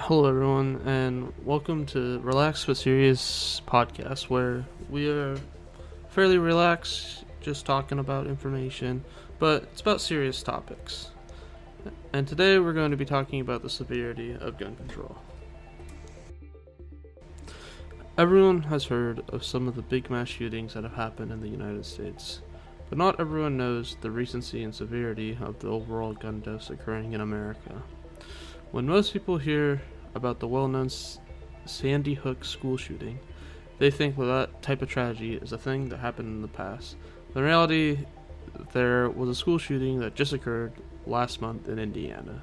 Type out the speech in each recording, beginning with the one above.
Hello, everyone, and welcome to Relaxed but Serious podcast, where we are fairly relaxed, just talking about information, but it's about serious topics. And today we're going to be talking about the severity of gun control. Everyone has heard of some of the big mass shootings that have happened in the United States, but not everyone knows the recency and severity of the overall gun deaths occurring in America. When most people hear about the well known Sandy Hook school shooting, they think that that type of tragedy is a thing that happened in the past. In reality, there was a school shooting that just occurred last month in Indiana.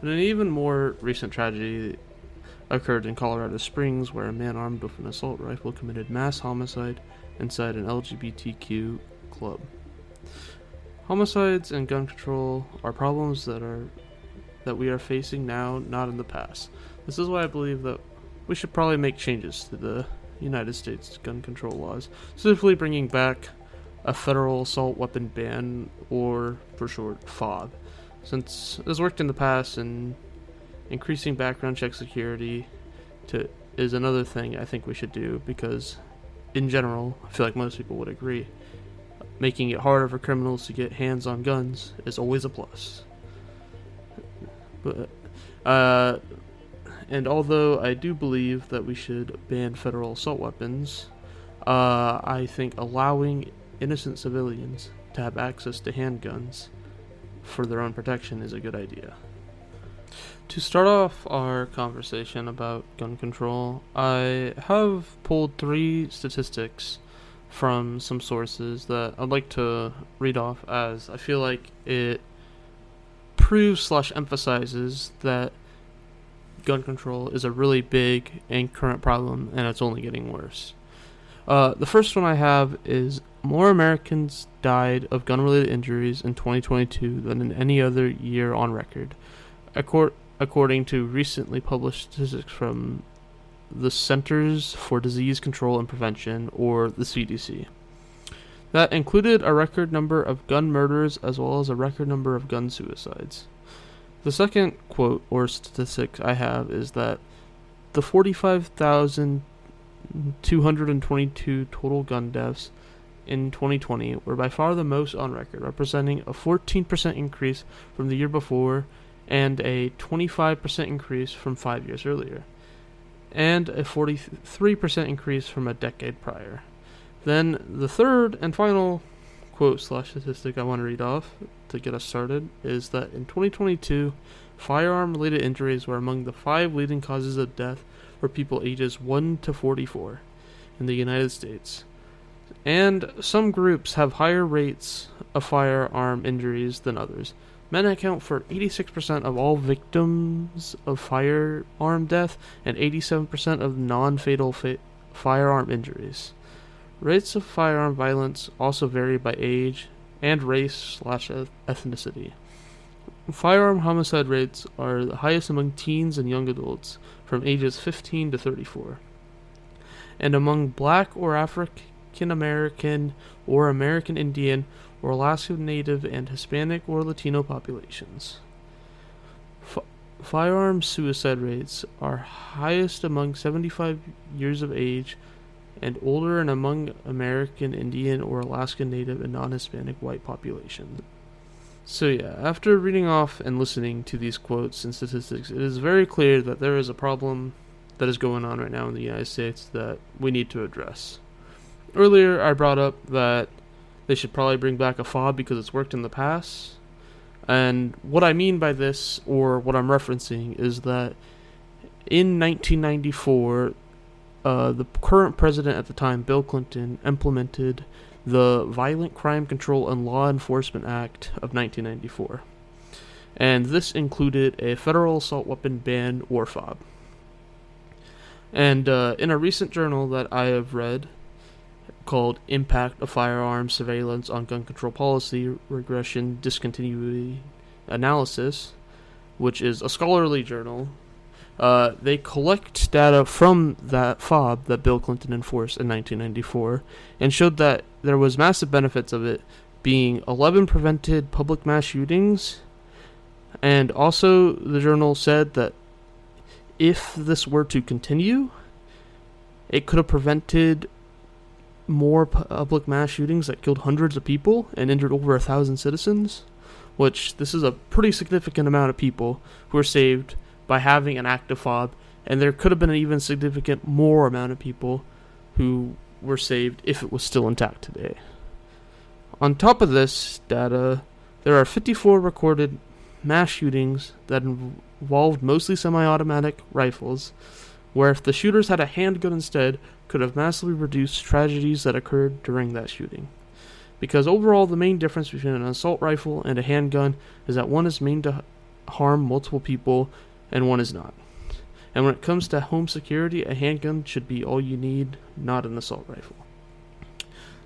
And an even more recent tragedy occurred in Colorado Springs, where a man armed with an assault rifle committed mass homicide inside an LGBTQ club. Homicides and gun control are problems that are that we are facing now, not in the past. This is why I believe that we should probably make changes to the United States gun control laws, specifically bringing back a federal assault weapon ban, or for short, FOB, since it has worked in the past and increasing background check security to is another thing I think we should do because in general, I feel like most people would agree. Making it harder for criminals to get hands on guns is always a plus. But uh, and although I do believe that we should ban federal assault weapons, uh, I think allowing innocent civilians to have access to handguns for their own protection is a good idea. To start off our conversation about gun control, I have pulled three statistics from some sources that I'd like to read off as I feel like it proves slash emphasizes that gun control is a really big and current problem, and it's only getting worse. Uh, the first one I have is more Americans died of gun related injuries in 2022 than in any other year on record, according to recently published statistics from the Centers for Disease Control and Prevention, or the CDC. That included a record number of gun murders as well as a record number of gun suicides. The second quote or statistic I have is that the 45,222 total gun deaths in 2020 were by far the most on record, representing a 14% increase from the year before and a 25% increase from five years earlier, and a 43% increase from a decade prior. Then the third and final quote slash statistic I want to read off to get us started is that in 2022, firearm related injuries were among the five leading causes of death for people ages 1 to 44 in the United States. And some groups have higher rates of firearm injuries than others. Men account for 86% of all victims of firearm death and 87% of non fatal fa- firearm injuries. Rates of firearm violence also vary by age and race slash ethnicity. Firearm homicide rates are the highest among teens and young adults from ages 15 to 34, and among black or African American or American Indian or Alaska Native and Hispanic or Latino populations. F- firearm suicide rates are highest among 75 years of age and older and among American Indian or Alaska Native and non Hispanic white populations. So, yeah, after reading off and listening to these quotes and statistics, it is very clear that there is a problem that is going on right now in the United States that we need to address. Earlier, I brought up that they should probably bring back a fob because it's worked in the past. And what I mean by this, or what I'm referencing, is that in 1994, uh, the current president at the time, Bill Clinton, implemented the Violent Crime Control and Law Enforcement Act of 1994. And this included a federal assault weapon ban, or FOB. And uh, in a recent journal that I have read called Impact of Firearms Surveillance on Gun Control Policy Regression Discontinuity Analysis, which is a scholarly journal uh, they collect data from that fob that Bill Clinton enforced in 1994 and showed that there was massive benefits of it being 11 prevented public mass shootings. And also the journal said that if this were to continue, it could have prevented more public mass shootings that killed hundreds of people and injured over a thousand citizens, which this is a pretty significant amount of people who were saved by having an active fob, and there could have been an even significant more amount of people who were saved if it was still intact today. On top of this data, there are 54 recorded mass shootings that involved mostly semi automatic rifles, where if the shooters had a handgun instead, could have massively reduced tragedies that occurred during that shooting. Because overall, the main difference between an assault rifle and a handgun is that one is meant to harm multiple people and one is not. And when it comes to home security, a handgun should be all you need, not an assault rifle.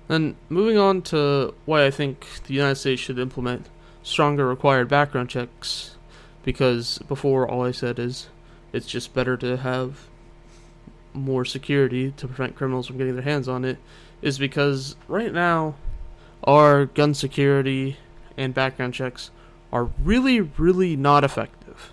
Then, moving on to why I think the United States should implement stronger required background checks, because before all I said is it's just better to have more security to prevent criminals from getting their hands on it, is because right now our gun security and background checks are really, really not effective.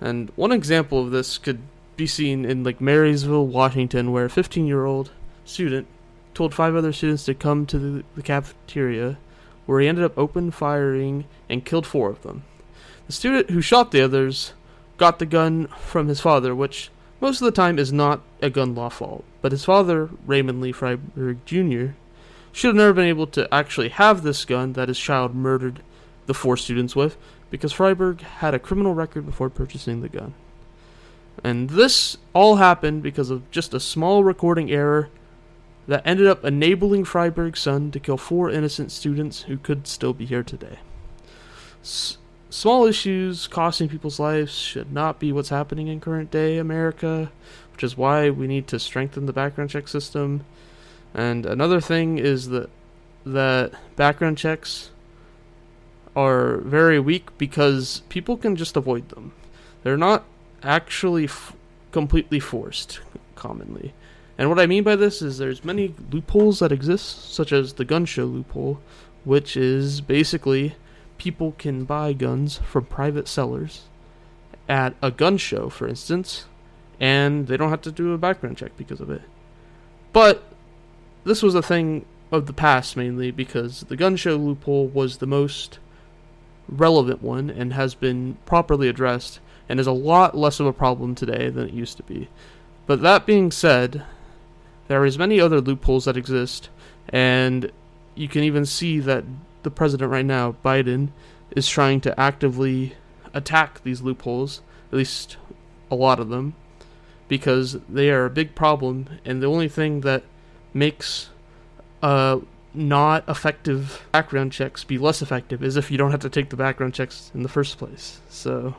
And one example of this could be seen in like Marysville, Washington, where a 15 year old student told five other students to come to the, the cafeteria, where he ended up open firing and killed four of them. The student who shot the others got the gun from his father, which most of the time is not a gun law fault, but his father, Raymond Lee Fryberg Jr., should have never been able to actually have this gun that his child murdered the four students with, because Fryberg had a criminal record before purchasing the gun. And this all happened because of just a small recording error that ended up enabling Fryberg's son to kill four innocent students who could still be here today. S- small issues costing people's lives should not be what's happening in current day America, which is why we need to strengthen the background check system. And another thing is that that background checks are very weak because people can just avoid them. They're not actually f- completely forced commonly. And what I mean by this is there's many loopholes that exist, such as the gun show loophole, which is basically people can buy guns from private sellers at a gun show, for instance, and they don't have to do a background check because of it. But this was a thing of the past mainly because the gun show loophole was the most relevant one and has been properly addressed and is a lot less of a problem today than it used to be. But that being said, there is many other loopholes that exist and you can even see that the president right now, Biden, is trying to actively attack these loopholes, at least a lot of them, because they are a big problem, and the only thing that makes uh, not effective background checks be less effective is if you don't have to take the background checks in the first place. So,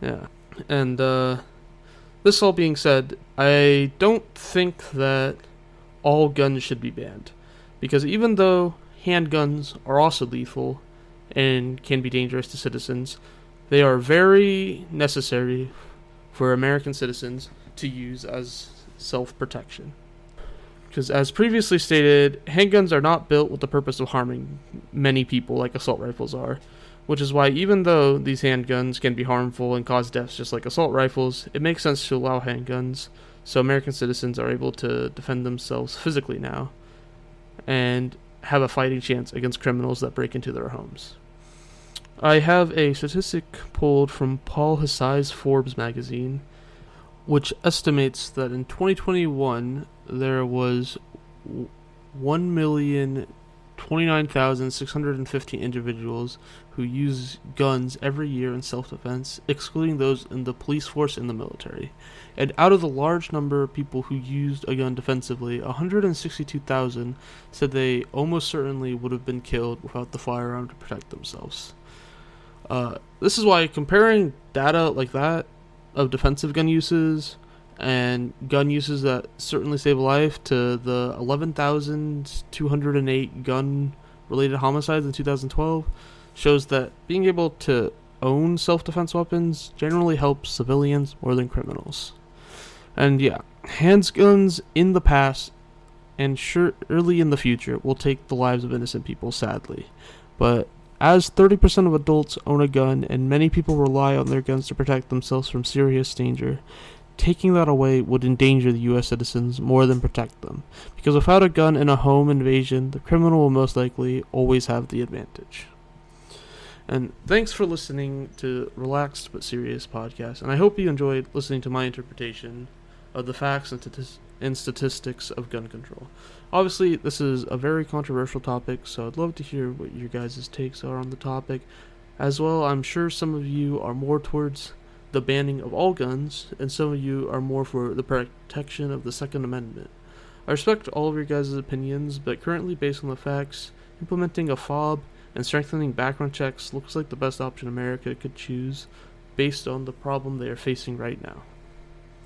yeah. And uh, this all being said, I don't think that all guns should be banned. Because even though handguns are also lethal and can be dangerous to citizens. They are very necessary for American citizens to use as self protection. Because, as previously stated, handguns are not built with the purpose of harming many people like assault rifles are, which is why, even though these handguns can be harmful and cause deaths just like assault rifles, it makes sense to allow handguns so American citizens are able to defend themselves physically now. And have a fighting chance against criminals that break into their homes. I have a statistic pulled from Paul Hsieh's Forbes magazine, which estimates that in 2021 there was 1,029,650 individuals who use guns every year in self defense, excluding those in the police force and the military. And out of the large number of people who used a gun defensively, 162,000 said they almost certainly would have been killed without the firearm to protect themselves. Uh, this is why comparing data like that of defensive gun uses and gun uses that certainly save a life to the 11,208 gun related homicides in 2012 shows that being able to own self defense weapons generally helps civilians more than criminals. And yeah, handguns in the past and surely in the future will take the lives of innocent people, sadly. But As 30% of adults own a gun and many people rely on their guns to protect themselves from serious danger, taking that away would endanger the U.S. citizens more than protect them. Because without a gun in a home invasion, the criminal will most likely always have the advantage. And thanks for listening to Relaxed but Serious podcast. And I hope you enjoyed listening to my interpretation of the facts and, t- and statistics of gun control. Obviously, this is a very controversial topic, so I'd love to hear what your guys' takes are on the topic. As well, I'm sure some of you are more towards the banning of all guns, and some of you are more for the protection of the Second Amendment. I respect all of your guys' opinions, but currently, based on the facts, implementing a fob and strengthening background checks looks like the best option America could choose based on the problem they are facing right now.